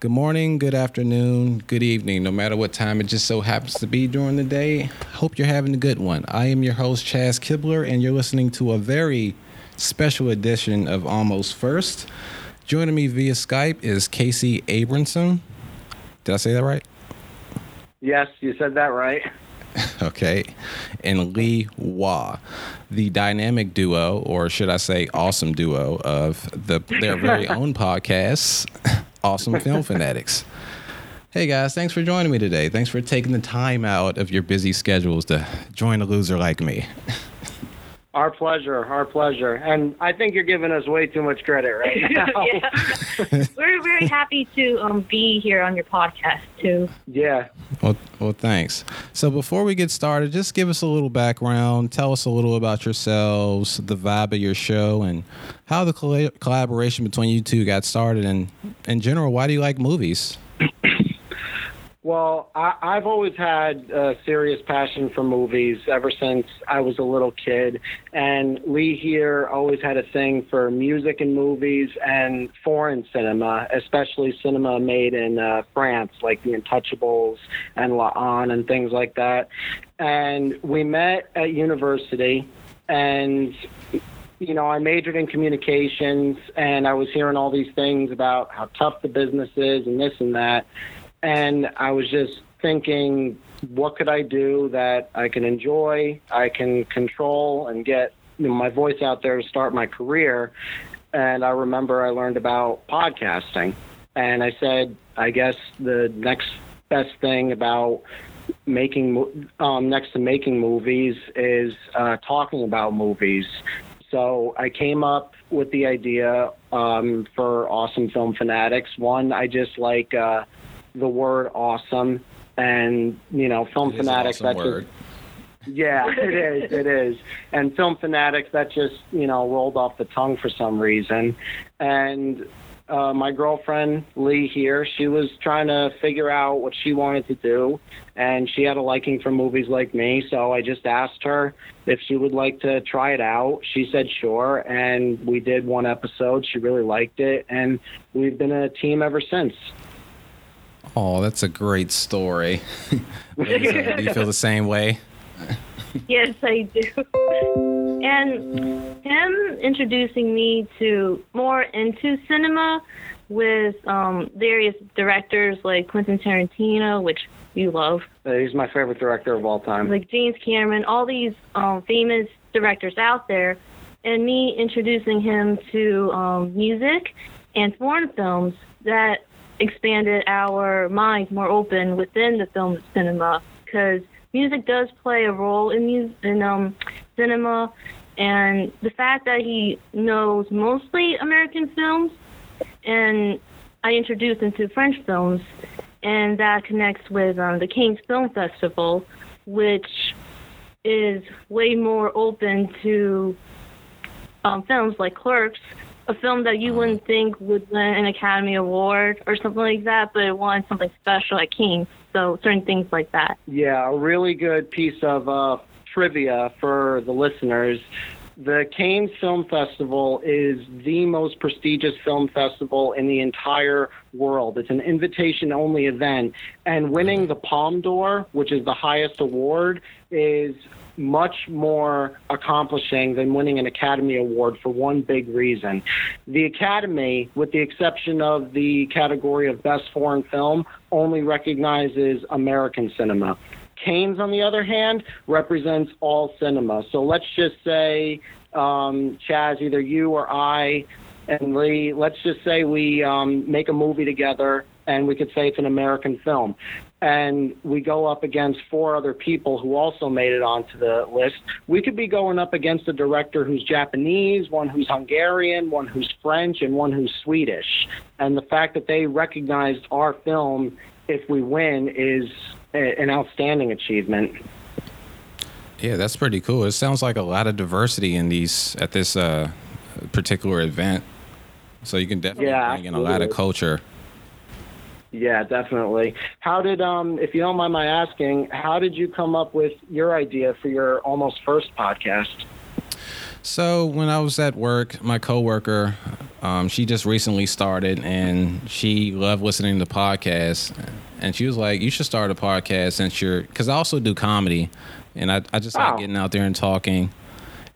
Good morning, good afternoon, good evening, no matter what time it just so happens to be during the day. Hope you're having a good one. I am your host, Chaz Kibler, and you're listening to a very special edition of Almost First. Joining me via Skype is Casey Abramson. Did I say that right? Yes, you said that right. okay. And Lee Wah, the dynamic duo, or should I say awesome duo of the their very own podcast, Awesome Film Fanatics. Hey guys, thanks for joining me today. Thanks for taking the time out of your busy schedules to join a loser like me. Our pleasure, our pleasure. And I think you're giving us way too much credit right now. We're very happy to um, be here on your podcast too. Yeah. Well, well, thanks. So before we get started, just give us a little background. Tell us a little about yourselves, the vibe of your show, and how the collaboration between you two got started. And in general, why do you like movies? Well, I, I've always had a serious passion for movies ever since I was a little kid. And Lee here always had a thing for music and movies and foreign cinema, especially cinema made in uh, France, like The Untouchables and La Haine and things like that. And we met at university and you know, I majored in communications and I was hearing all these things about how tough the business is and this and that and I was just thinking, what could I do that I can enjoy, I can control, and get you know, my voice out there to start my career. And I remember I learned about podcasting, and I said, I guess the next best thing about making um, next to making movies is uh, talking about movies. So I came up with the idea um, for Awesome Film Fanatics. One, I just like uh, the word awesome and you know film fanatics awesome word. just yeah it is it is and film fanatics that just you know rolled off the tongue for some reason and uh, my girlfriend Lee here, she was trying to figure out what she wanted to do, and she had a liking for movies like me. So I just asked her if she would like to try it out. She said sure, and we did one episode. She really liked it, and we've been a team ever since. Oh, that's a great story. Do you feel the same way? yes, I do. And him introducing me to more into cinema with um, various directors like Quentin Tarantino, which you love. He's my favorite director of all time. Like James Cameron, all these um, famous directors out there, and me introducing him to um, music and foreign films that expanded our minds more open within the film cinema because music does play a role in music, in um, cinema, and the fact that he knows mostly American films, and I introduced him to French films, and that connects with um, the Cannes Film Festival, which is way more open to um, films like Clerks a film that you wouldn't think would win an Academy Award or something like that, but it won something special at King. So certain things like that. Yeah, a really good piece of uh, trivia for the listeners. The Cannes Film Festival is the most prestigious film festival in the entire world. It's an invitation only event. And winning the Palme d'Or, which is the highest award, is much more accomplishing than winning an Academy Award for one big reason. The Academy, with the exception of the category of Best Foreign Film, only recognizes American cinema. Cannes, on the other hand, represents all cinema. So let's just say, um, Chaz, either you or I and Lee, let's just say we um, make a movie together and we could say it's an American film and we go up against four other people who also made it onto the list, we could be going up against a director who's Japanese, one who's Hungarian, one who's French, and one who's Swedish. And the fact that they recognized our film, if we win, is a, an outstanding achievement. Yeah, that's pretty cool. It sounds like a lot of diversity in these at this uh, particular event. So you can definitely yeah, bring in a lot of culture. Yeah, definitely. How did, um, if you don't mind my asking, how did you come up with your idea for your almost first podcast? So when I was at work, my coworker Um, she just recently started, and she loved listening to podcasts. And she was like, "You should start a podcast since you're," because I also do comedy, and I I just like getting out there and talking.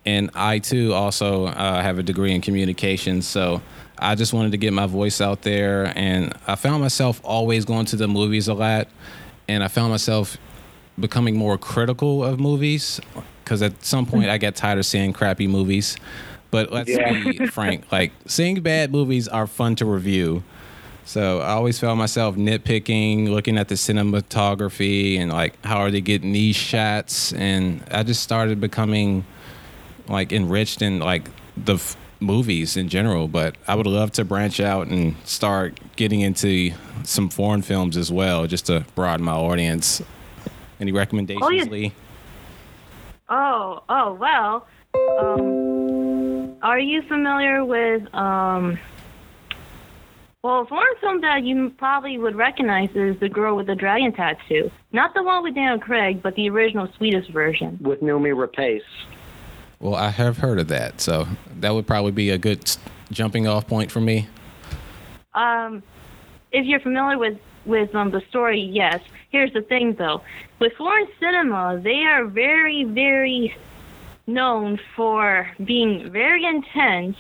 And I too also uh, have a degree in communications, so I just wanted to get my voice out there. And I found myself always going to the movies a lot, and I found myself becoming more critical of movies because at some point I got tired of seeing crappy movies. But let's Yeah. be frank, like seeing bad movies are fun to review. So I always found myself nitpicking, looking at the cinematography and like how are they getting these shots, and I just started becoming like enriched in like the f- movies in general. But I would love to branch out and start getting into some foreign films as well, just to broaden my audience. Any recommendations, Oh, yeah. Lee? Oh, oh, well. Um, are you familiar with, um, well, a foreign film that you probably would recognize is The Girl with the Dragon Tattoo. Not the one with Daniel Craig, but the original Swedish version. with Noomi Rapace. Well, I have heard of that, so that would probably be a good jumping off point for me. Um, if you're familiar with with um, the story, yes. Here's the thing, though. With foreign cinema, they are very, very known for being very intense,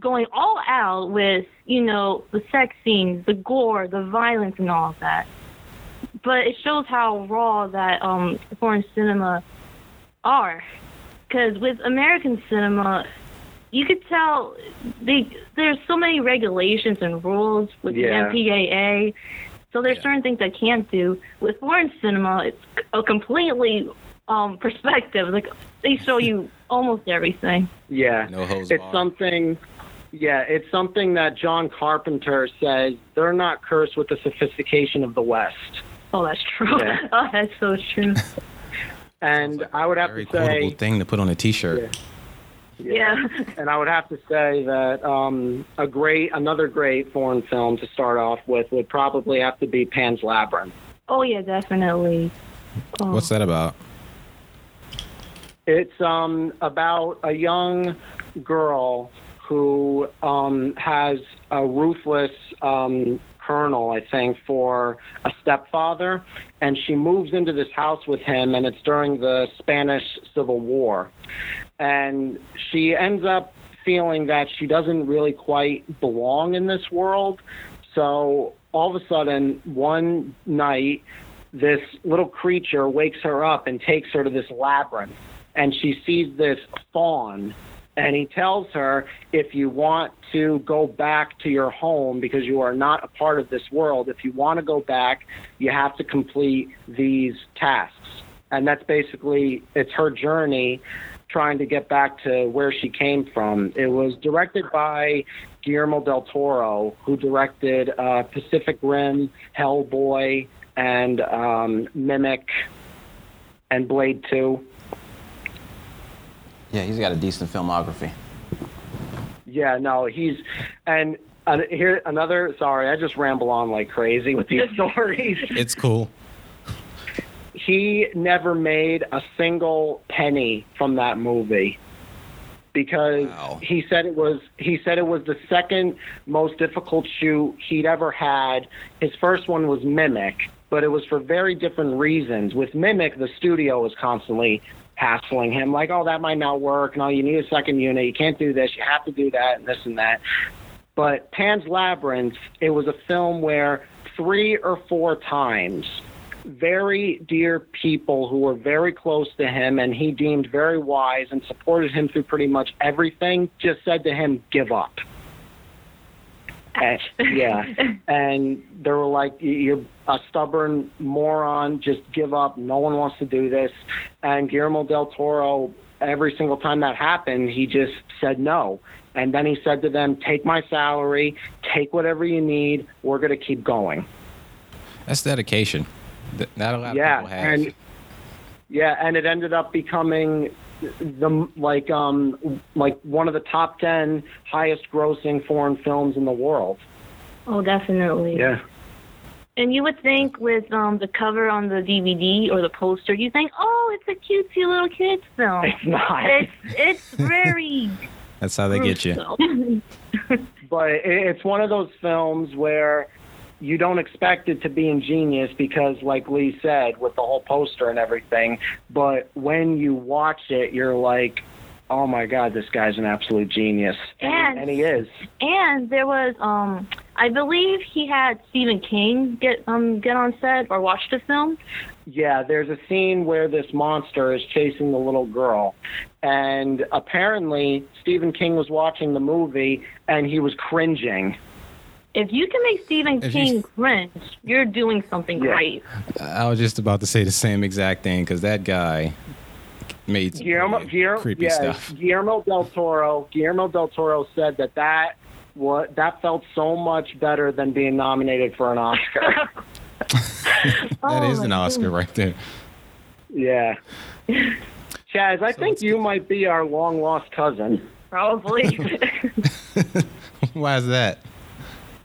going all out with, you know, the sex scenes, the gore, the violence, and all of that. But it shows how raw that um, foreign cinema are. Because with American cinema, you could tell they there's so many regulations and rules with Yeah. the MPAA. So there's Yeah. certain things I can't do. With foreign cinema, it's a completely um, perspective. Like they show you almost everything. Yeah. No hose it's barred. something yeah it's something that john carpenter says they're not cursed with the sophistication of the west Oh, that's true. Yeah. oh, that's so true. and i would have Very to quotable say thing to put on a T-shirt. Yeah. and i would have to say that um, a great another great foreign film to start off with would probably have to be pan's labyrinth Oh yeah, definitely. Oh. What's that about? It's um, about a young girl who um, has a ruthless um, colonel, I think, for a stepfather, and she moves into this house with him, and it's during the Spanish Civil War, and she ends up feeling that she doesn't really quite belong in this world. So all of a sudden, one night, this little creature wakes her up and takes her to this labyrinth and she sees this fawn and he tells her if you want to go back to your home because you are not a part of this world if you want to go back you have to complete these tasks. And that's basically it's her journey trying to get back to where she came from. It was directed by Guillermo del Toro who directed uh, Pacific Rim Hellboy and um, Mimic and Blade 2 Yeah, he's got a decent filmography. Yeah, no, he's and uh, here another. Sorry, I just ramble on like crazy with these stories. It's cool. he never made a single penny from that movie because Wow. he said it was he said it was the second most difficult shoot he'd ever had. His first one was Mimic, but it was for very different reasons. With Mimic, the studio was constantly hassling him like, "Oh, that might not work. No, you need a second unit. You can't do this. You have to do that and this and that." But Pan's Labyrinth, it was a film where three or four times very dear people who were very close to him and he deemed very wise and supported him through pretty much everything just said to him give up And- yeah. And they were like you're a stubborn moron. Just give up. No one wants to do this. And guillermo del toro every single time that happened he just said no. And then he said to them take my salary. Take whatever you need. We're going to keep going. That's dedication. Th- Not a lot yeah, of people have. and yeah, and it ended up becoming the like um like one of the top ten highest grossing foreign films in the world. Oh, definitely. Yeah. And you would think with um the cover on the DVD or the poster, you think, oh, it's a cutesy little kids film. It's not. It's it's very That's how they get you. But it's one of those films where you don't expect it to be ingenious because like lee said with the whole poster and everything but when you watch it you're like oh my god this guy's an absolute genius And- and he is And there was, um, I believe he had Stephen King get um get on set or watch the film. Yeah, there's a scene where this monster is chasing the little girl. And apparently, Stephen King was watching the movie and he was cringing. If you can make Stephen If you- King cringe, you're doing something Yeah. great. I was just about to say the same exact thing because that guy made Guillermo, pretty Guillermo, creepy yeah, stuff. Guillermo del Toro. Guillermo del Toro said that that what that felt so much better than being nominated for an Oscar. That Oh, is an Oscar right there. yeah. Chaz, I think you get- might be our long lost cousin. Probably. Why is that?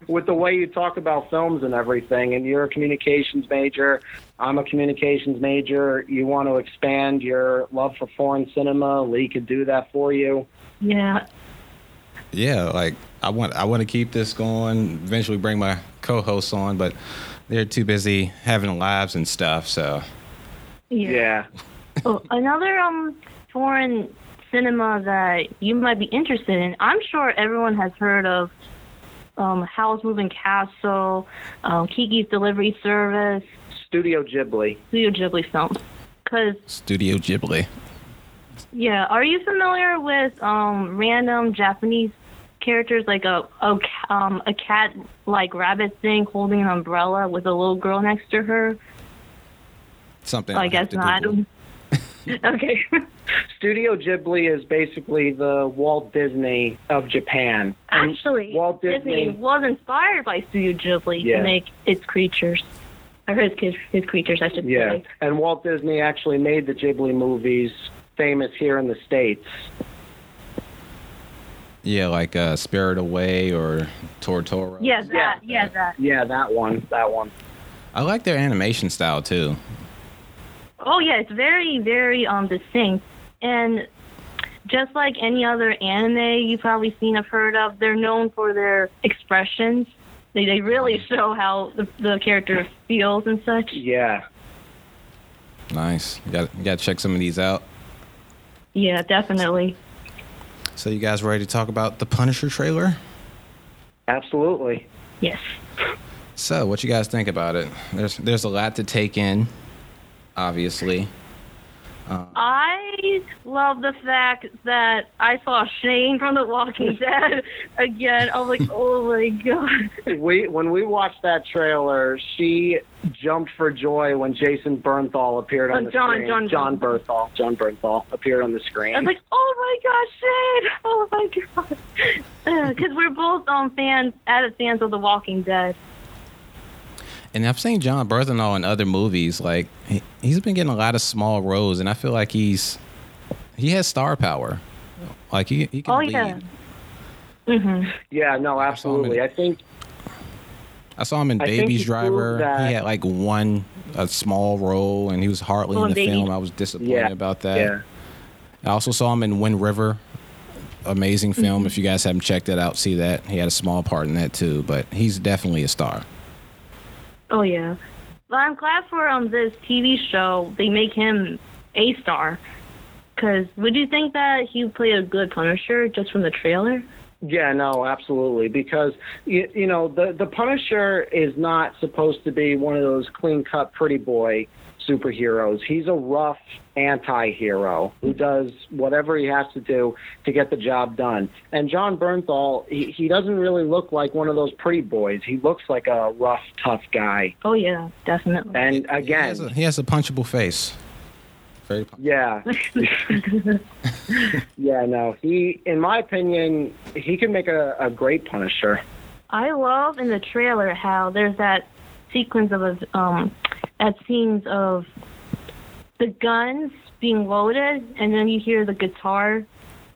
With the way you talk about films and everything, and you're a communications major, I'm a communications major. You want to expand your love for foreign cinema, Lee could do that for you. yeah. Yeah, like I want I want to keep this going. Eventually, bring my co-hosts on, but they're too busy having lives and stuff. So Yeah. Yeah. Oh, another um foreign cinema that you might be interested in. I'm sure everyone has heard of um Howl's Moving Castle, um, Kiki's Delivery Service, Studio Ghibli. Studio Ghibli films. Cause Studio Ghibli. yeah, are you familiar with um random Japanese characters like a a, um, a cat like rabbit thing holding an umbrella with a little girl next to her? Something I I'll guess to not. Google. okay. Studio Ghibli is basically the Walt Disney of Japan. And Actually, Walt Disney Disney. was inspired by Studio Ghibli Yeah. to make its creatures, or his his, his creatures, I should Yeah. say. And Walt Disney actually made the Ghibli movies famous here in the States. Yeah, like uh, Spirit Away or Totoro. Yeah, that. Yeah, that. Yeah, that one. That one. I like their animation style too. Oh yeah, it's very very um distinct, and just like any other anime you've probably seen or heard of, they're known for their expressions. They they really show how the, the character feels and such. Yeah. Nice. You got you got to check some of these out. Yeah, definitely. So you guys ready to talk about the Punisher trailer? Absolutely. Yes. So, what you guys think about it? There's there's a lot to take in, obviously. I love the fact that I saw Shane from The Walking Dead again. I was like, oh my god. We when we watched that trailer, she jumped for joy when Jason Bernthal appeared on Oh, the John- screen. John- Jon Bernthal. Jon Bernthal appeared on the screen. I was like, oh my gosh, Shane! Oh my god. Because we're both um fans, avid fans of The Walking Dead. And I've seen Jon Bernthal in other movies. Like he, he's been getting a lot of small roles, and I feel like he's he has star power. Like he, he can Oh lead. yeah. Mhm. yeah, no, absolutely. I think I saw him in I Baby's Driver. that- He had like one a small role, and he was hardly Oh, in the Baby. film. I was disappointed Yeah, about that. yeah. I also saw him in Wind River. Amazing film. If you guys haven't checked it out, see that. He had a small part in that too, but he's definitely a star. Oh yeah. But I'm glad for um this TV show they make him a star. Cause would you think that he would play a good Punisher just from the trailer? Yeah, no, absolutely. Because you, you know the the Punisher is not supposed to be one of those clean cut pretty boy superheroes. He's a rough anti-hero who does whatever he has to do to get the job done. And Jon Bernthal, he, he doesn't really look like one of those pretty boys. He looks like a rough, tough guy. Oh yeah, definitely. And He has, again, a, he has a punchable face. Very punchable. yeah, yeah, no, he, in my opinion, he can make a, a great Punisher. I love in the trailer how there's that sequence of a, um that scenes of the guns being loaded and then you hear the guitar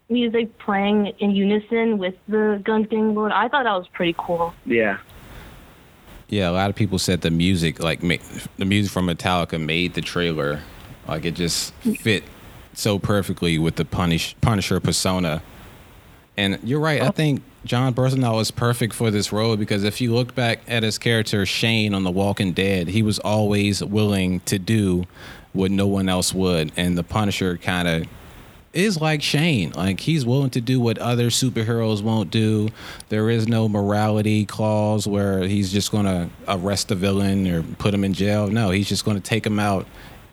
music playing in unison with the guns being loaded. I thought that was pretty cool. Yeah. Yeah, a lot of people said the music, like ma- the music from Metallica, made the trailer. Like it just fit so perfectly with the Punish Punisher persona. And you're right. I oh. think Jon Bernthal is perfect for this role because if you look back at his character Shane on The Walking Dead, he was always willing to do what no one else would, and the Punisher kind of is like Shane. Like he's willing to do what other superheroes won't do. There is no morality clause where he's just going to arrest a villain or put him in jail. No, he's just going to take him out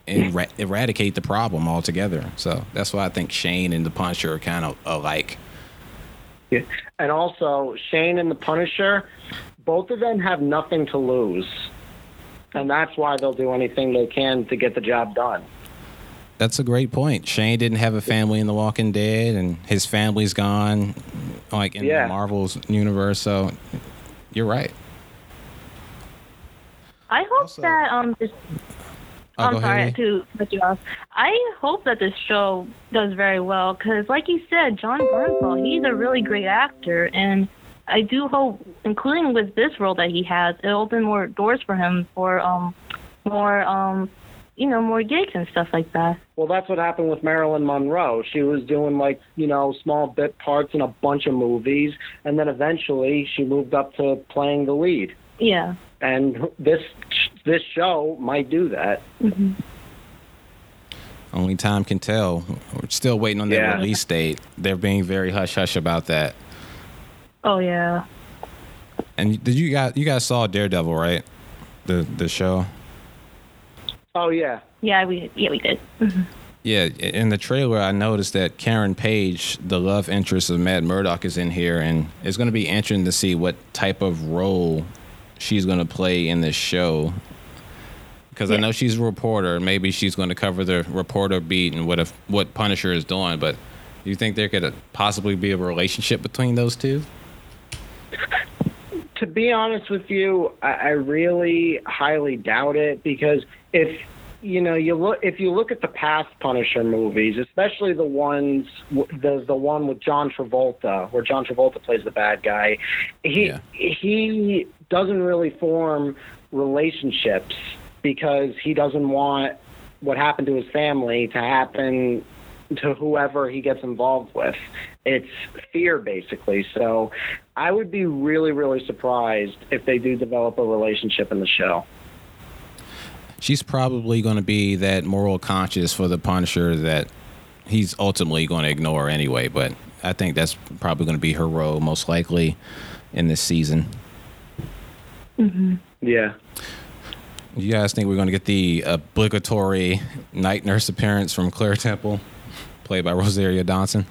and ra- eradicate the problem altogether. So that's why I think Shane and the Punisher are kind of alike. Yeah. And also, Shane and the Punisher, both of them have nothing to lose. And that's why they'll do anything they can to get the job done. That's a great point. Shane didn't have a family in The Walking Dead, and his family's gone, like in Yeah. the Marvel's universe. So you're right. I hope Also- that um this Oh, I'm sorry to cut you off. I hope that this show does very well because, like you said, Jon Bernthal, he's a really great actor, and I do hope, including with this role that he has, it'll open more doors for him for um more um you know more gigs and stuff like that. Well, that's what happened with Marilyn Monroe. She was doing like, you know, small bit parts in a bunch of movies, and then eventually she moved up to playing the lead. Yeah. And this this show might do that. hmm Only time can tell. We're still waiting on the Yeah. release date. They're being very hush hush about that. Oh yeah. And did you guys you guys saw Daredevil, right? The the show. Oh yeah. Yeah, we yeah we did. Mhm. Yeah, in the trailer, I noticed that Karen Page, the love interest of Matt Murdock, is in here, and it's going to be interesting to see what type of role she's going to play in this show. Because I know she's a reporter, and maybe she's going to cover the reporter beat and what if, what Punisher is doing. But do you think there could possibly be a relationship between those two? To be honest with you, I, I really highly doubt it because if you know you look if you look at the past Punisher movies, especially the ones the the one with John Travolta, where John Travolta plays the bad guy, he Yeah. he doesn't really form relationships because he doesn't want what happened to his family to happen to whoever he gets involved with. It's fear, basically. So I would be really, really surprised if they do develop a relationship in the show. She's probably going to be that moral conscience for the Punisher that he's ultimately going to ignore anyway. But I think that's probably going to be her role, most likely, in this season. Mhm. Yeah. You guys think we're going to get the uh, obligatory night nurse appearance from Claire Temple, played by Rosario Dawson?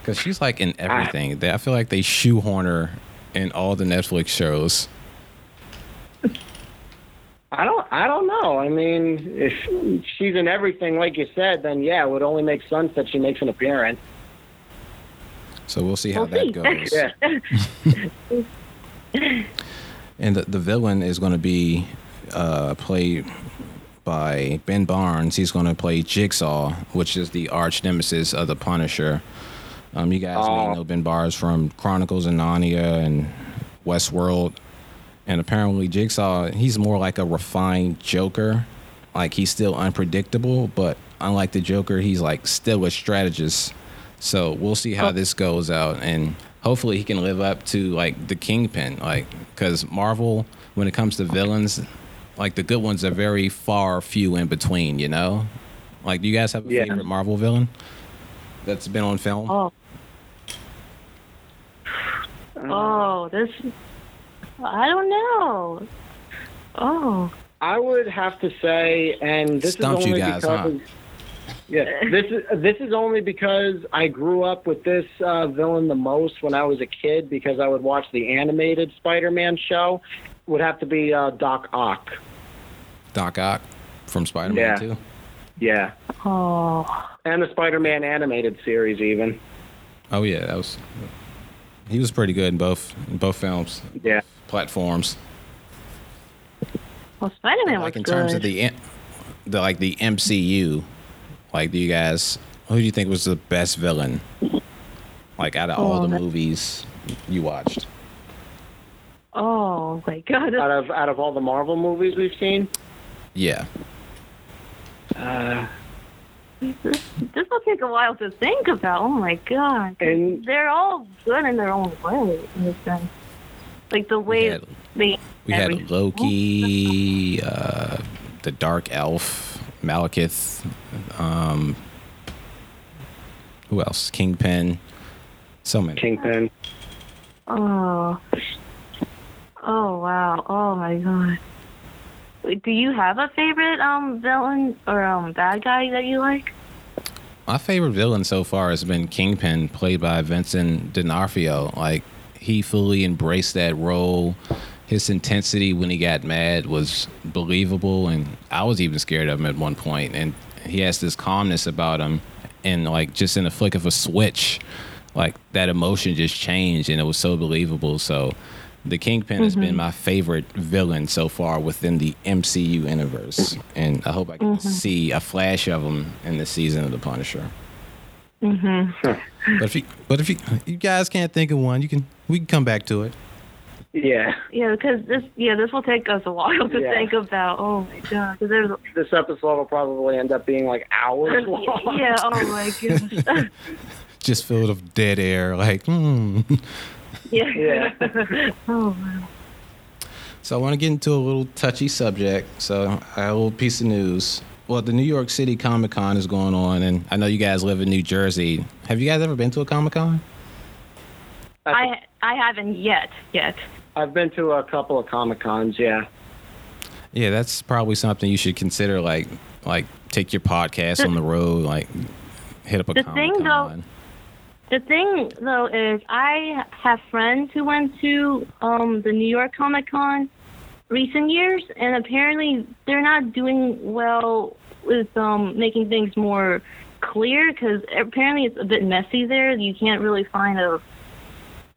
Because she's like in everything. They- I feel like they shoehorn her in all the Netflix shows. I don't. I don't know. I mean, if she's in everything, like you said, then yeah, it would only make sense that she makes an appearance. So we'll see how We'll that see. goes. And the, the villain is going to be uh, played by Ben Barnes. He's going to play Jigsaw, which is the arch nemesis of the Punisher. Um, you guys may Oh. know Ben Barnes from Chronicles of Narnia and Westworld. And apparently, Jigsaw, he's more like a refined Joker. Like, he's still unpredictable, but unlike the Joker, he's like still a strategist. So we'll see how this goes out. And hopefully, he can live up to like the Kingpin. Like, because Marvel, when it comes to villains, like the good ones are very far few in between, you know? Like, do you guys have a Yeah. favorite Marvel villain that's been on film? Oh. Uh. Oh, this. I don't know. Oh. I would have to say, and this Stumped is you only guys, because. huh? Yeah, this is this is only because I grew up with this uh, villain the most when I was a kid because I would watch the animated Spider-Man show. Would have to be uh, Doc Ock. Doc Ock from Spider Man Yeah. 2. Yeah, Oh. and the Spider-Man animated series even. Oh yeah, that was. He was pretty good in both in both films, Yeah. platforms. Well, Spider-Man Like was in good. terms of the, the like the MCU, like do you guys who do you think was the best villain? Like out of all Oh, the movies you watched, Oh my god. Out of out of all the Marvel movies we've seen, yeah. uh, this, this will take a while to think about. Oh my god! And- they're all good in their own way, in a sense. Like the way had- they. We had Loki, uh, the Dark Elf, Malekith. Um, who else? Kingpin. So many. Kingpin. Oh. Oh wow! Oh my god! Wait, Do you have a favorite um villain or um bad guy that you like? My favorite villain so far has been Kingpin, played by Vincent D'Onofrio. Like he fully embraced that role. His intensity when he got mad was believable, and I was even scared of him at one point. And he has this calmness about him, and like just in a flick of a switch, like that emotion just changed, and it was so believable. So, the Kingpin has been my favorite villain so far within the MCU universe, and I hope I get to see a flash of him in the season of The Punisher. Mm-hmm. But if you, but if you, you guys can't think of one, you can. We can come back to it. Yeah. Yeah, because this yeah this will take us a while to Yeah. think about. Oh my god! 'cause there's This episode will probably end up being like hours long. yeah. Oh my gosh. Just filled of dead air, like. Hmm. yeah. Yeah. oh wow. So I want to get into a little touchy subject. So I have a little piece of news. Well, the New York City Comic Con is going on, and I know you guys live in New Jersey. Have you guys ever been to a Comic Con? I I haven't yet yet. I've been to a couple of Comic Cons, yeah. Yeah, that's probably something you should consider. Like, like take your podcast on the road. Like, hit up a The Comic thing, though- Con. The thing though is I have friends who went to um the New York Comic Con recent years and apparently they're not doing well with um making things more clear cuz apparently it's a bit messy there. You can't really find a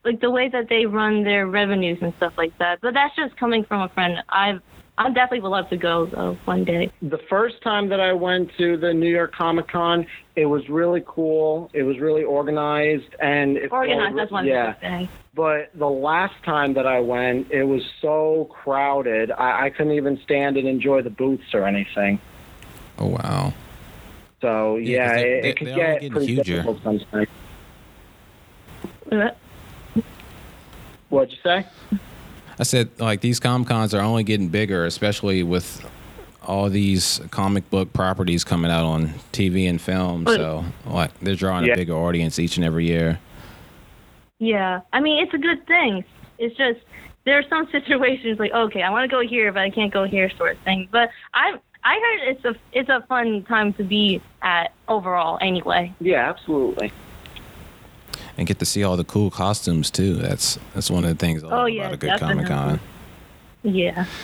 like the way that they run their revenues and stuff like that. But that's just coming from a friend. I've I definitely would love to go though one day. The first time that I went to the New York Comic Con, it was really cool. It was really organized and it Organized, felt- that's one yeah. thing. But the last time that I went, it was so crowded. I, I couldn't even stand and enjoy the booths or anything. Oh wow. So Yeah, yeah, 'cause they're- it, they're- could get pretty huger. difficult sometimes. What'd you say? I said like these Comic Cons are only getting bigger, especially with all these comic book properties coming out on TV and film. But- So like they're drawing Yeah. a bigger audience each and every year. Yeah, I mean it's a good thing. It's just there are some situations like okay, I want to go here, but I can't go here, sort of thing. But I I heard it's a it's a fun time to be at overall anyway. Yeah, absolutely. And get to see all the cool costumes too. That's that's one of the things I love Oh, yeah, about a good Comic Con. Yeah.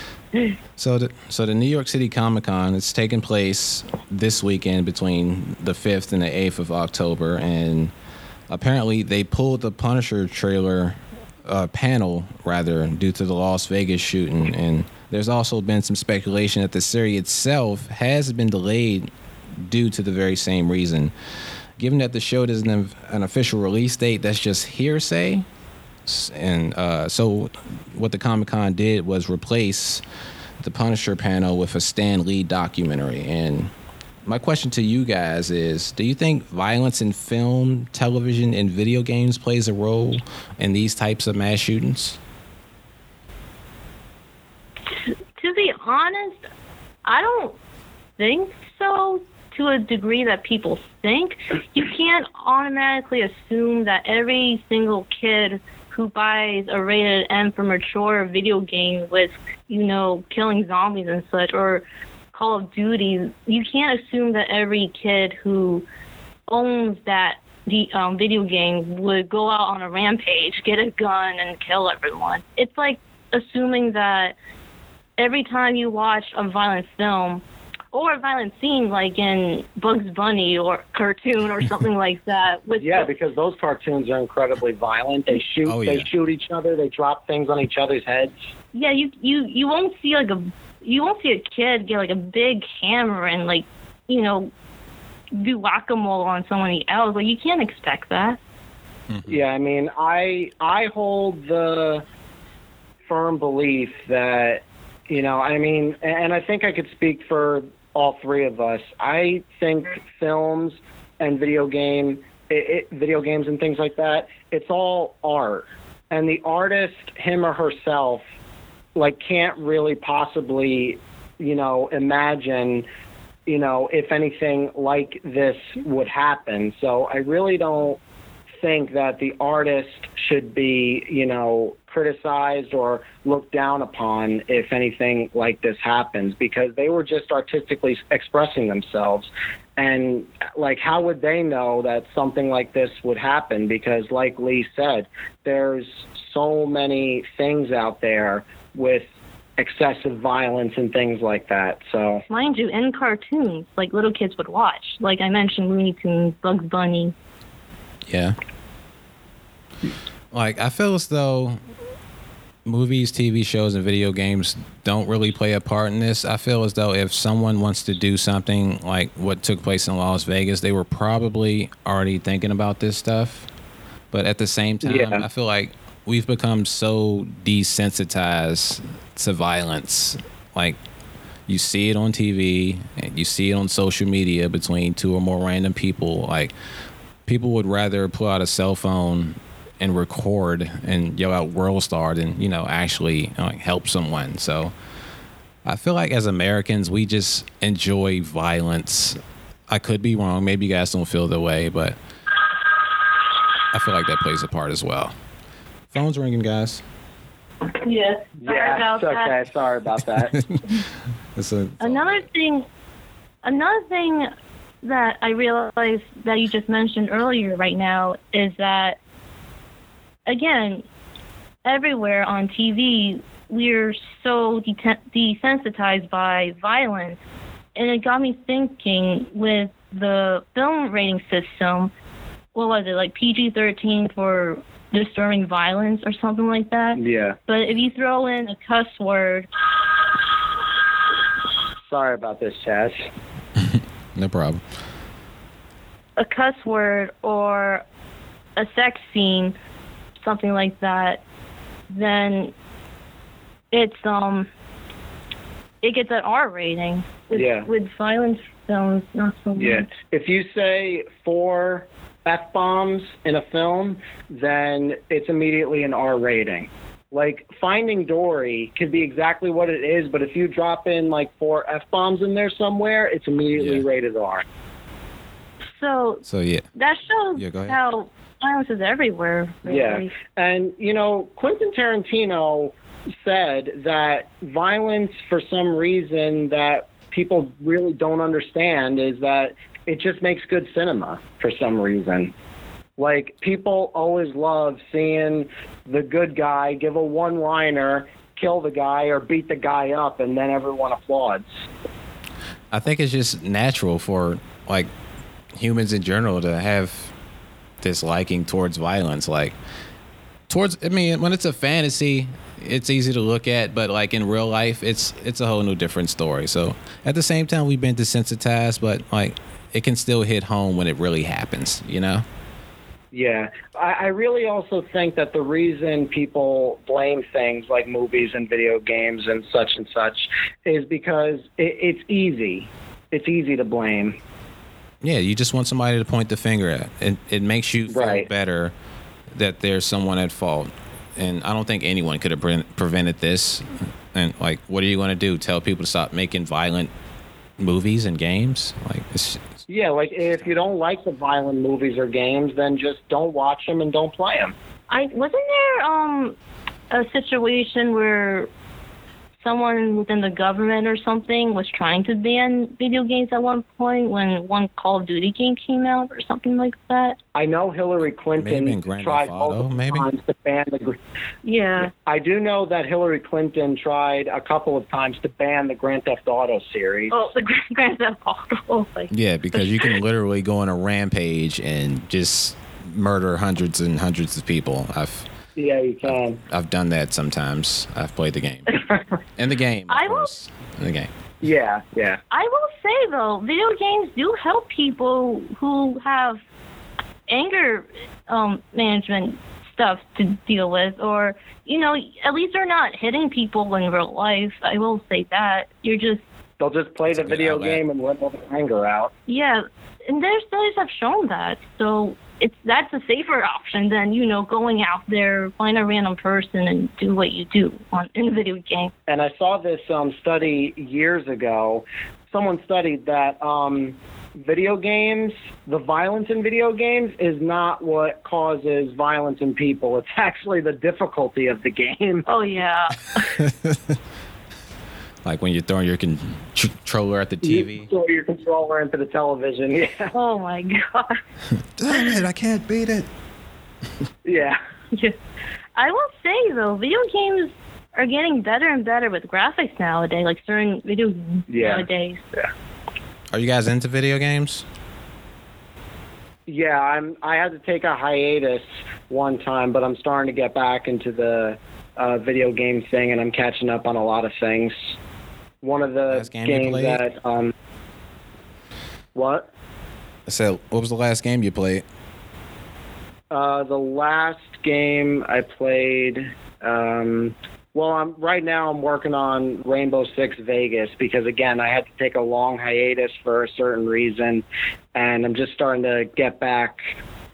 So the so the New York City Comic Con it's taking place this weekend between the fifth and the eighth of October, and apparently they pulled the Punisher trailer uh, panel rather due to the Las Vegas shooting, and there's also been some speculation that the series itself has been delayed due to the very same reason. Given that the show doesn't have an official release date, that's just hearsay. And uh, so, what the Comic Con did was replace the Punisher panel with a Stan Lee documentary. And my question to you guys is Do you think violence in film, television, and video games plays a role in these types of mass shootings? To be honest, I don't think so. To a degree that people think, you can't automatically assume that every single kid who buys a rated M for mature video game with, you know, killing zombies and such, or Call of Duty, you can't assume that every kid who owns that the um, video game would go out on a rampage, get a gun, and kill everyone. It's like assuming that every time you watch a violent film or a violent scene, like in Bugs Bunny or cartoon or something like that, with Yeah, because those cartoons are incredibly violent. They shoot, Oh, they shoot each other. They drop things on each other's heads. yeah, you you you won't see like a you won't see a kid get like a big hammer and like you know do whack-a-mole on somebody else. Like you can't expect that. Mm-hmm. Yeah, I mean, I I hold the firm belief that you know, I mean, and I think I could speak for all three of us. I think films and video game, it, it, video games and things like that, it's all art, and the artist, him or herself, like can't really possibly, you know, imagine, you know, if anything like this would happen. So I really don't think that the artist should be, you know, criticized or looked down upon if anything like this happens because they were just artistically expressing themselves. And like, how would they know that something like this would happen? Because, like Lee said, there's so many things out there with excessive violence and things like that. So, mind you, in cartoons, like little kids would watch. Like I mentioned, Looney Tunes, Bugs Bunny. Yeah. Like I feel as though movies, TV shows, and video games don't really play a part in this. I feel as though if someone wants to do something like what took place in Las Vegas, they were probably already thinking about this stuff. But at the same time, Yeah. I feel like we've become so desensitized to violence. Like you see it on TV and you see it on social media between two or more random people. Like people would rather pull out a cell phone and record and yell out world star than you know actually like help someone so i feel like as americans we just enjoy violence i could be wrong maybe you guys don't feel the way but i feel like that plays a part as well phone's ringing guys Yeah. Sorry yeah, about it's that. okay. Sorry about that. it's a, Another thing, another thing that I realized that you just mentioned earlier right now is that, again, everywhere on TV, we're so deten- desensitized by violence. And it got me thinking with the film rating system, what was it, like PG 13 for disturbing violence or something like that? yeah. But if you throw in a cuss word, Sorry about this, Chaz. no problem a cuss word or a sex scene, something like that, then it's um it gets an R rating. With, Yeah. With violence films, not so much. Yeah. If you say four F bombs in a film, then it's immediately an R rating. Like Finding Dory could be exactly what it is, but if you drop in like four F bombs in there somewhere, it's immediately Yeah. rated R. So so yeah that shows Yeah, go ahead. how violence is everywhere. Really. Yeah. And, you know, Quentin Tarantino said that violence, for some reason, that people really don't understand is that it just makes good cinema for some reason. Like, people always love seeing the good guy give a one liner, kill the guy, or beat the guy up, and then everyone applauds. I think it's just natural for like humans in general to have this liking towards violence. Like towards, I mean, when it's a fantasy, it's easy to look at, but like in real life, it's it's a whole new different story. So at the same time, we've been desensitized, but like it can still hit home when it really happens. You know? Yeah, I, I really also think that the reason people blame things like movies and video games and such and such is because it, it's easy. It's easy to blame. Yeah, you just want somebody to point the finger at. It, it makes you feel Right. better that there's someone at fault. And I don't think anyone could have pre- prevented this. And like, what are you going to do? Tell people to stop making violent movies and games? Like, it's, Yeah, like if you don't like the violent movies or games, then just don't watch them and don't play them. I wasn't there um a situation where someone within the government or something was trying to ban video games at one point when one Call of Duty game came out or something like that. I know Hillary Clinton Maybe in Grand tried Theft Auto, multiple maybe? times to ban the. Yeah. I do know that Hillary Clinton tried a couple of times to ban the Grand Theft Auto series. Oh, the Grand- Grand Theft Auto. Oh, like, yeah, because you can literally go on a rampage and just murder hundreds and hundreds of people. I've Yeah, you can. I've done that sometimes. I've played the game. In the game, I will- In the game. Yeah, yeah. I will say though, video games do help people who have anger um, management stuff to deal with, or you know, at least they're not hitting people in real life. I will say that you're just They'll just play That's the video outlet. game and let all the anger out. Yeah, and their studies have shown that. So it's that's a safer option than you know going out there, find a random person, and do what you do on in a video game. And I saw this um, study years ago. Someone studied that um, video games, the violence in video games, is not what causes violence in people. It's actually the difficulty of the game. Oh yeah, Like when you're throwing your con- controller at the You TV. throw your controller into the television. Yeah. oh my god. Damn it! I can't beat it. Yeah. Yeah. I will say though, video games are getting better and better with graphics nowadays. Like certain video games Yeah. nowadays. Are you guys into video games? Yeah, I'm. I had to take a hiatus one time, but I'm starting to get back into the uh, video game thing, and I'm catching up on a lot of things. One of the Last game games played? that um, what? I said, what was the last game you played? Uh, the last game I played. Um, well, I'm right now. I'm working on Rainbow Six Vegas because again, I had to take a long hiatus for a certain reason, and I'm just starting to get back,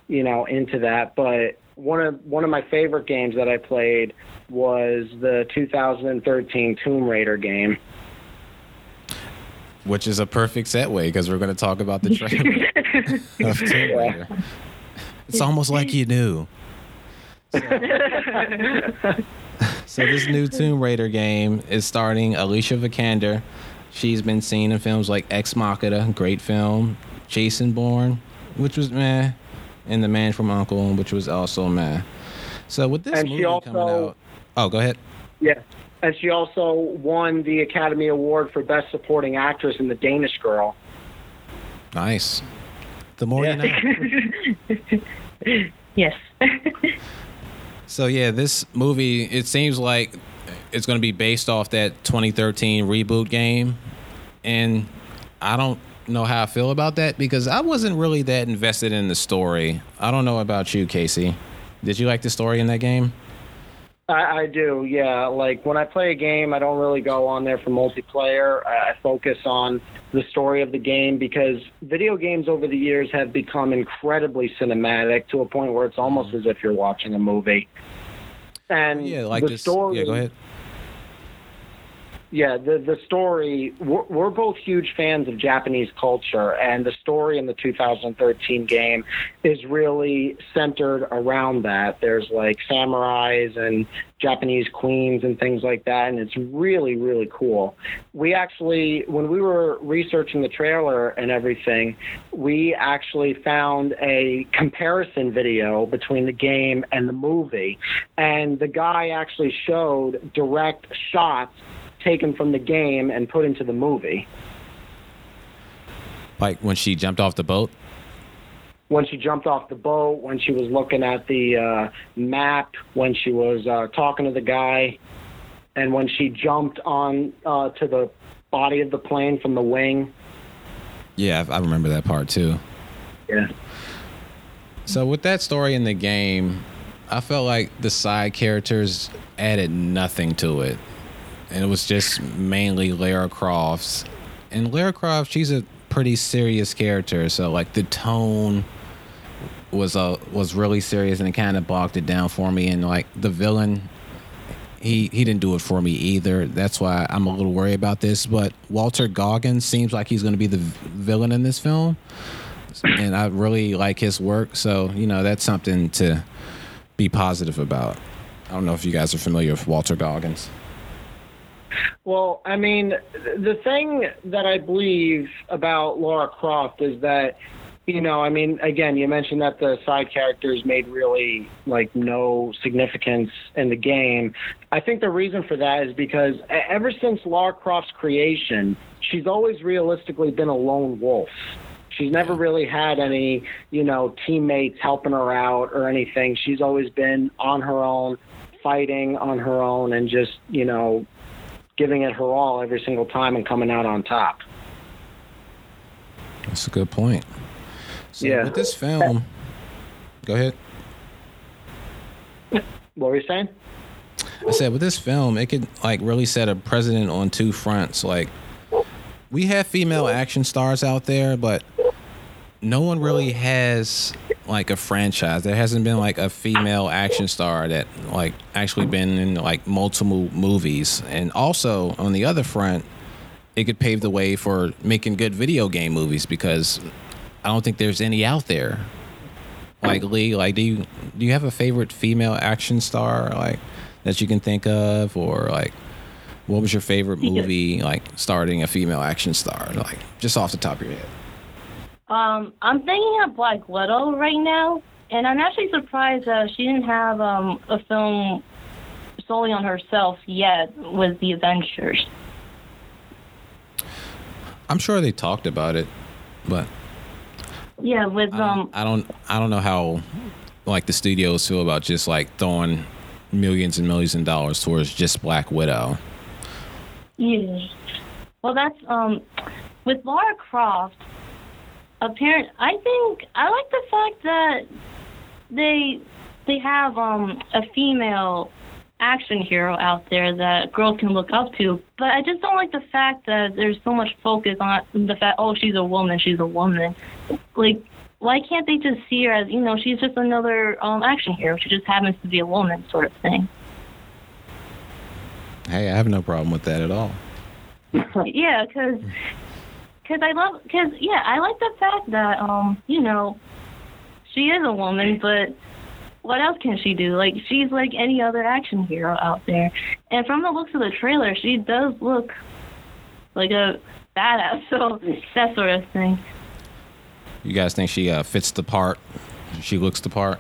you know, into that. But one of one of my favorite games that I played was the 2013 Tomb Raider game. Which is a perfect segue because we're going to talk about the trailer of Tomb Raider. It's almost like you knew. So this new Tomb Raider game is starting Alicia Vikander. She's been seen in films like Ex Machina, great film, Jason Bourne, which was meh, and The Man from Uncle, which was also meh. So with this And she movie coming out, oh, go ahead. Yeah. And she also won the Academy Award for Best Supporting Actress in The Danish Girl. Nice. The more Yeah. you know. yes. So yeah, this movie it seems like it's going to be based off that 2013 reboot game, and I don't know how I feel about that because I wasn't really that invested in the story. I don't know about you, Casey. Did you like the story in that game? I, I do, yeah. Like when I play a game, I don't really go on there for multiplayer. I, I focus on the story of the game because video games over the years have become incredibly cinematic to a point where it's almost mm-hmm. as if you're watching a movie. And Yeah, like the this. story, Yeah, go ahead. Yeah, the the story. We're, we're both huge fans of Japanese culture, and the story in the 2013 game is really centered around that. There's like samurais and Japanese queens and things like that, and it's really really cool. We actually, when we were researching the trailer and everything, we actually found a comparison video between the game and the movie, and the guy actually showed direct shots taken from the game and put into the movie. Like when she jumped off the boat. When she jumped off the boat, when she was looking at the uh, map, when she was uh, talking to the guy, and when she jumped on uh, to the body of the plane from the wing. Yeah, I I remember that part too. Yeah. So with that story in the game, I felt like the side characters added nothing to it. And it was just mainly Lara Croft's. And Lara Croft, she's a pretty serious character, so like the tone was uh, was really serious and it kind of bogged it down for me and like the villain he he didn't do it for me either. That's why I'm a little worried about this, but Walter Goggins seems like he's going to be the villain in this film and I really like his work. So you know that's something to be positive about. I don't know if you guys are familiar with Walter Goggins. Well, I mean, the thing that I believe about Laura Croft is that, you know, I mean, again, you mentioned that the side characters made really like no significance in the game. I think the reason for that is because ever since Laura Croft's creation, she's always realistically been a lone wolf. She's never really had any, you know, teammates helping her out or anything. She's always been on her own, fighting on her own, and just, you know, giving it her all every single time and coming out on top. That's a good point. So Yeah. with this film, go ahead. What were you saying? I said with this film, it could like really set a precedent on two fronts. Like we have female action stars out there, but no one really has like a franchise. There hasn't been like a female action star that like actually been in like multiple movies. And also on the other front, it could pave the way for making good video game movies because I don't think there's any out there. Like Lee, like do you do you have a favorite female action star like that you can think of or like what was your favorite movie like starting a female action star like just off the top of your head? Um, I'm thinking of Black Widow right now, and I'm actually surprised that she didn't have um, a film solely on herself yet with the Avengers. I'm sure they talked about it, but Yeah, with I um, I don't I don't know how like the studios feel about just like throwing millions and millions of dollars towards just Black Widow. yeah. Well, that's um, with Lara Croft. Apparent, I think I like the fact that they they have um a female action hero out there that girls can look up to. But I just don't like the fact that there's so much focus on the fact, oh, she's a woman, she's a woman. Like, why can't they just see her as, you know, she's just another um, action hero? She just happens to be a woman, sort of thing. Hey, I have no problem with that at all. yeah, because cause I love, because, yeah, I like the fact that, um, you know, she is a woman, but what else can she do? Like, she's like any other action hero out there. And from the looks of the trailer, she does look like a badass, so that sort of thing. You guys think she uh, fits the part? She looks the part?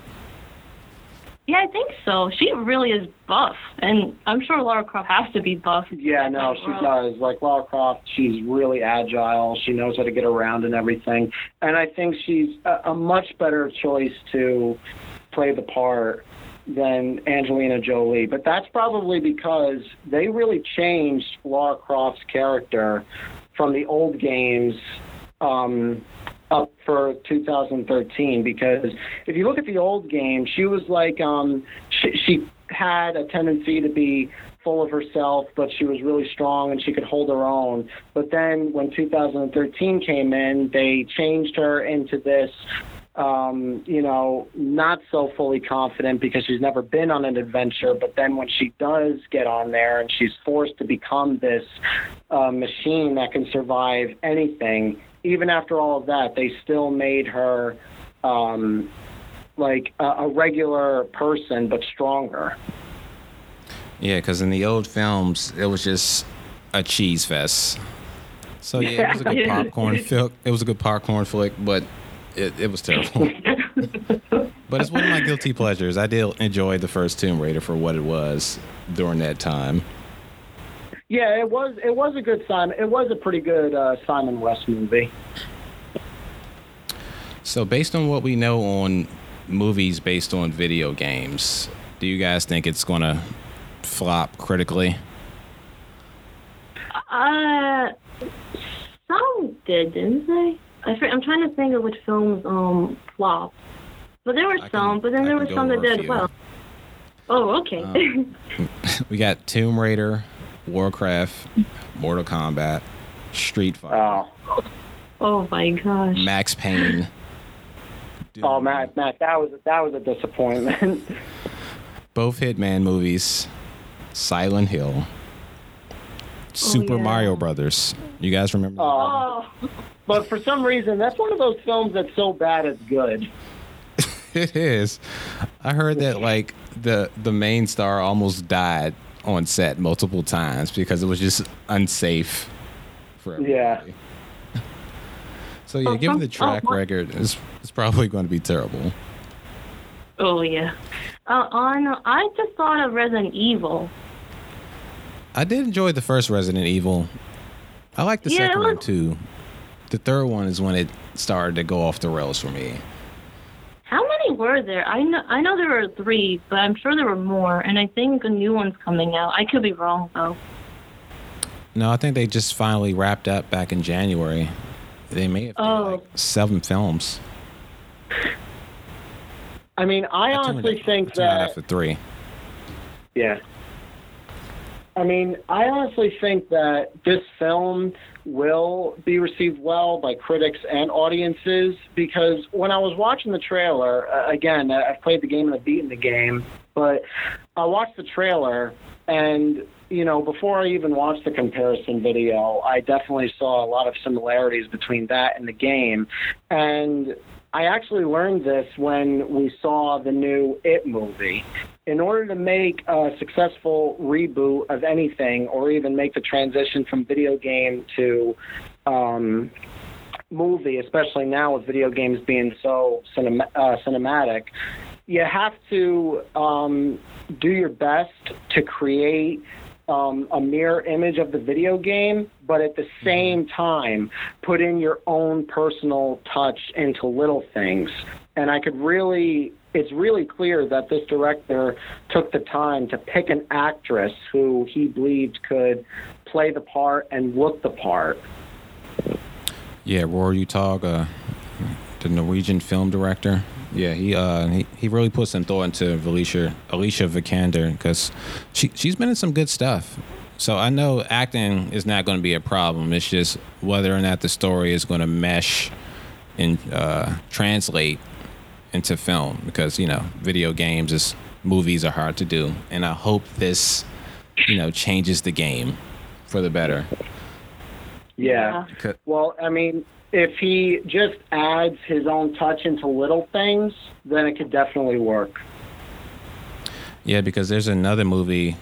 Yeah, I think so. She really is buff, and I'm sure Lara Croft has to be buff. Yeah, no, she does. Like Lara Croft, she's really agile. She knows how to get around and everything. And I think she's a, a much better choice to play the part than Angelina Jolie. But that's probably because they really changed Lara Croft's character from the old games um, up for 2013 because if you look at the old game, she was like um, she, she had a tendency to be full of herself, but she was really strong and she could hold her own. But then when 2013 came in, they changed her into this. Um, you know, not so fully confident because she's never been on an adventure. But then when she does get on there and she's forced to become this uh, machine that can survive anything, even after all of that, they still made her um, like a, a regular person, but stronger. Yeah, because in the old films, it was just a cheese fest. So yeah, it was a good popcorn flick. It was a good popcorn flick, but it, it was terrible. but it's one of my guilty pleasures. I did enjoy the first Tomb Raider for what it was during that time. Yeah, it was it was a good Simon. It was a pretty good uh, Simon West movie. So based on what we know on movies based on video games, do you guys think it's gonna flop critically? Uh, some did, didn't they? I, I'm trying to think of which films um flopped, but there were can- some. But then I there can were some that did well. Oh, okay. Um, We got Tomb Raider, Warcraft, Mortal Kombat, Street Fighter, Oh, oh my gosh. Max Payne. oh, Matt, Matt, that was that was a disappointment. Both Hitman movies, Silent Hill, oh, Super yeah. Mario Brothers. You guys remember? Oh. Oh, but for some reason, that's one of those films that's so bad it's good. It is. I heard that like the the main star almost died on set multiple times because it was just unsafe for everybody. Yeah. So yeah, given the track oh, what- record, it's it's probably going to be terrible. oh yeah. Uh, on I just thought of Resident Evil. I did enjoy the first Resident Evil. I like the Yeah, second it one too. The third one is when it started to go off the rails for me. How many were there? I know I know there were three, but I'm sure there were more. And I think a new one's coming out. I could be wrong though. No, I think they just finally wrapped up back in January. They may have done, Oh. like seven films. I mean, I tuned honestly out- think I tuned out that after three. Yeah. I mean, I honestly think that this film will be received well by critics and audiences because when I was watching the trailer, uh, again, I've played the game and I've beaten the game, but I watched the trailer and you know, before I even watched the comparison video, I definitely saw a lot of similarities between that and the game. And I actually learned this when we saw the new It movie. In order to make a successful reboot of anything, or even make the transition from video game to um, movie, especially now with video games being so cinema- uh, cinematic, you have to um, do your best to create um, a mirror image of the video game, but at the mm-hmm. same time, put in your own personal touch into little things. And I could really, it's really clear that this director took the time to pick an actress who he believed could play the part and look the part. Yeah, Roar Uthaug, uh, the Norwegian film director. Yeah, he uh he, he really put some thought into Alicia Alicia Vikander because she she's been in some good stuff. So I know acting is not going to be a problem. It's just whether or not the story is going to mesh and uh, translate into film because you know video games is movies are hard to do, and I hope this you know changes the game for the better. Yeah. Well, I mean, if he just adds his own touch into little things, then it could definitely work. Yeah, because there's another movie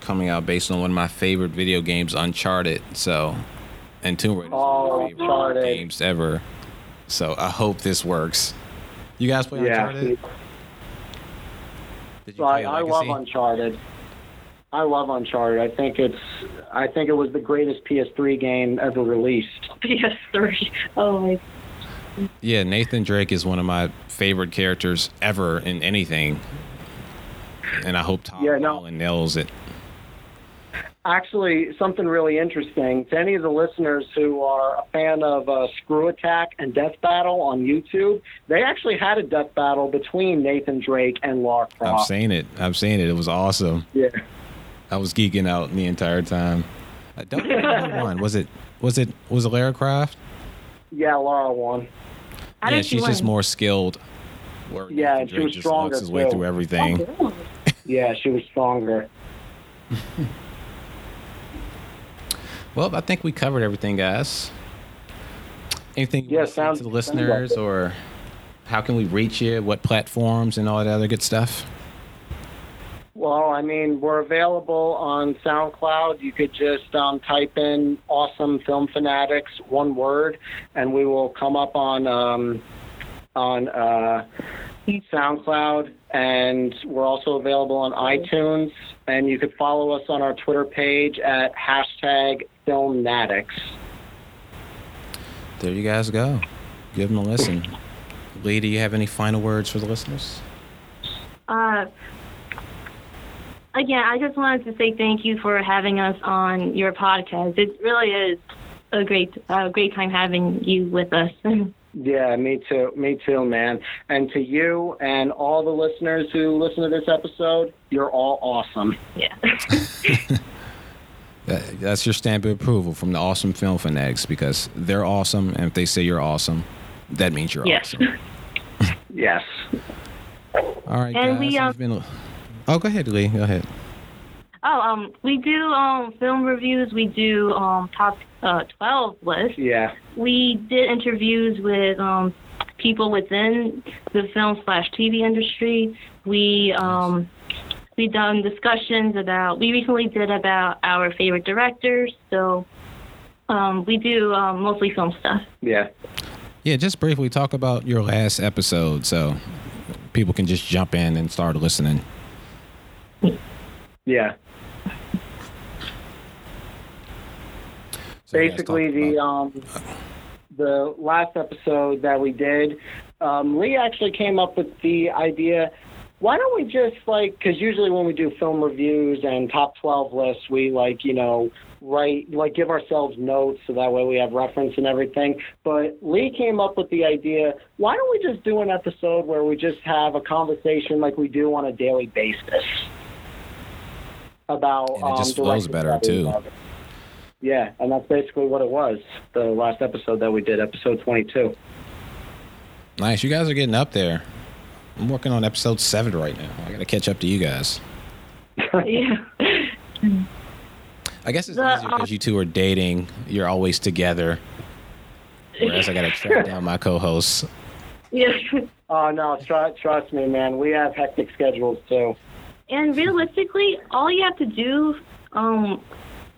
coming out based on one of my favorite video games, Uncharted. So, and Tomb Raider oh, Uncharted. games ever. So I hope this works. You guys play yeah. Uncharted? Did you play I, I love Uncharted. I love Uncharted. I think it's I think it was the greatest PS3 game ever released. PS3. Oh my. Yeah, Nathan Drake is one of my favorite characters ever in anything, and I hope Tom yeah, no. Holland nails it. Actually, something really interesting to any of the listeners who are a fan of uh, ScrewAttack and Death Battle on YouTube, they actually had a death battle between Nathan Drake and Lara Croft. I've seen it. I've seen it. It was awesome. Yeah. I was geeking out the entire time. I don't know who won. Was it was it was it Lara Croft? Yeah, Lara won. yeah, she's just more skilled. yeah, she was stronger. His way through everything. Oh, yeah, she was stronger. well, I think we covered everything, guys. Anything yeah, sounds, to the listeners, or how can we reach you? What platforms and all that other good stuff? Well, I mean, we're available on SoundCloud. You could just um, type in "Awesome Film Fanatics" one word, and we will come up on um, on uh, SoundCloud. And we're also available on iTunes. And you could follow us on our Twitter page at hashtag Filmnatics. There you guys go. Give them a listen. Lee, do you have any final words for the listeners? Uh, again, I just wanted to say thank you for having us on your podcast. It really is a great, a great time having you with us. Yeah, me too. Me too, man. And to you and all the listeners who listen to this episode, you're all awesome. Yeah. that's your stamp of approval from the awesome film fanatics because they're awesome, and if they say you're awesome, that means you're yes. awesome. yes. All right, and guys. We, um, Oh, go ahead, Lee. Go ahead. Oh, um, we do um film reviews. We do um top uh, twelve lists. Yeah. We did interviews with um people within the film slash TV industry. We um we done discussions about. We recently did about our favorite directors. So um we do um, mostly film stuff. Yeah. Yeah, just briefly talk about your last episode so people can just jump in and start listening. Yeah. So Basically, the um, the last episode that we did, um, Lee actually came up with the idea. Why don't we just like? Because usually when we do film reviews and top twelve lists, we like you know write like give ourselves notes so that way we have reference and everything. But Lee came up with the idea. Why don't we just do an episode where we just have a conversation like we do on a daily basis? About. And it just um, flows better too. Yeah, and that's basically what it was. The last episode that we did, episode 22. Nice. You guys are getting up there. I'm working on episode seven right now. I got to catch up to you guys. yeah. I guess it's The, easier because you two are dating. You're always together. Whereas I got to track down my co-hosts. Yeah. Oh no, trust trust me, man. We have hectic schedules too. And realistically, all you have to do, um,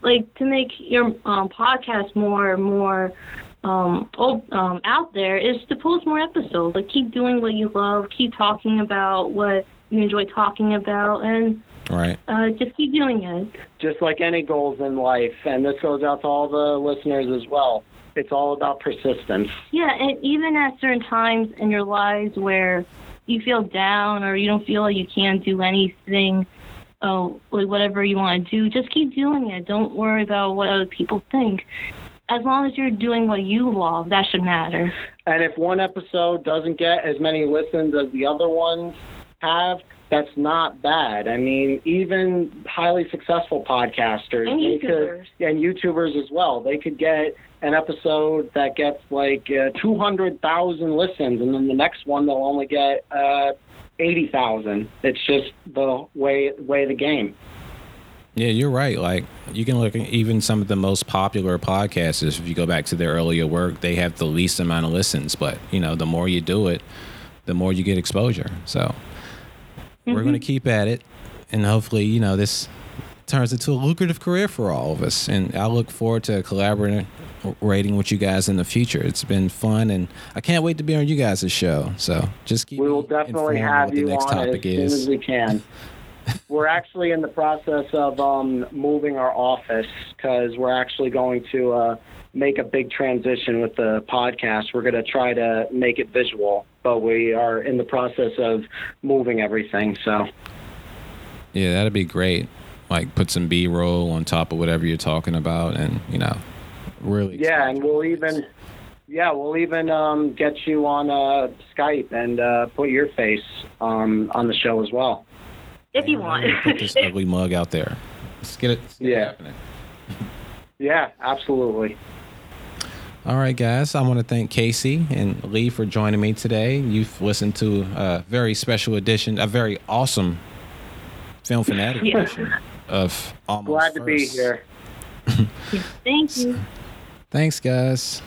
like to make your um, podcast more more um, oh, um, out there, is to post more episodes. Like keep doing what you love, keep talking about what you enjoy talking about, and Right. uh, just keep doing it. Just like any goals in life, and this goes out to all the listeners as well. It's all about persistence. Yeah, and even at certain times in your lives where you feel down or you don't feel like you can't do anything, uh, oh, like whatever you want to do, just keep doing it. Don't worry about what other people think. As long as you're doing what you love, that should matter. And if one episode doesn't get as many listens as the other ones have, that's not bad. I mean, even highly successful podcasters And YouTubers. could, and YouTubers as well, they could get an episode that gets like uh, 200,000 listens, and then the next one they'll only get uh, 80,000. It's just the way way of the game. Yeah, you're right. Like you can look at even some of the most popular podcasters. If you go back to their earlier work, they have the least amount of listens. But you know, the more you do it, the more you get exposure. So we're going to keep at it, and hopefully, you know, this turns into a lucrative career for all of us. And I look forward to collaborating with you guys in the future. It's been fun, and I can't wait to be on you guys' show. So just keep We will definitely have what the you next on as topic soon is. as we can. we're actually in the process of um, moving our office because we're actually going to uh, make a big transition with the podcast. We're going to try to make it visual, but we are in the process of moving everything. So Yeah, that'd be great. Like put some B roll on top of whatever you're talking about, and you know, really. yeah, and we'll even yeah we'll even um, get you on uh, Skype and uh, put your face um, on the show as well. If you want. put this ugly mug out there. Let's get it. let's get it Yeah. happening. Yeah, absolutely. All right, guys. I want to thank Casey and Lee for joining me today. You've listened to a very special edition, a very awesome film fanatic Yeah. edition of Almost Glad to be here. Thank you. Thanks, guys.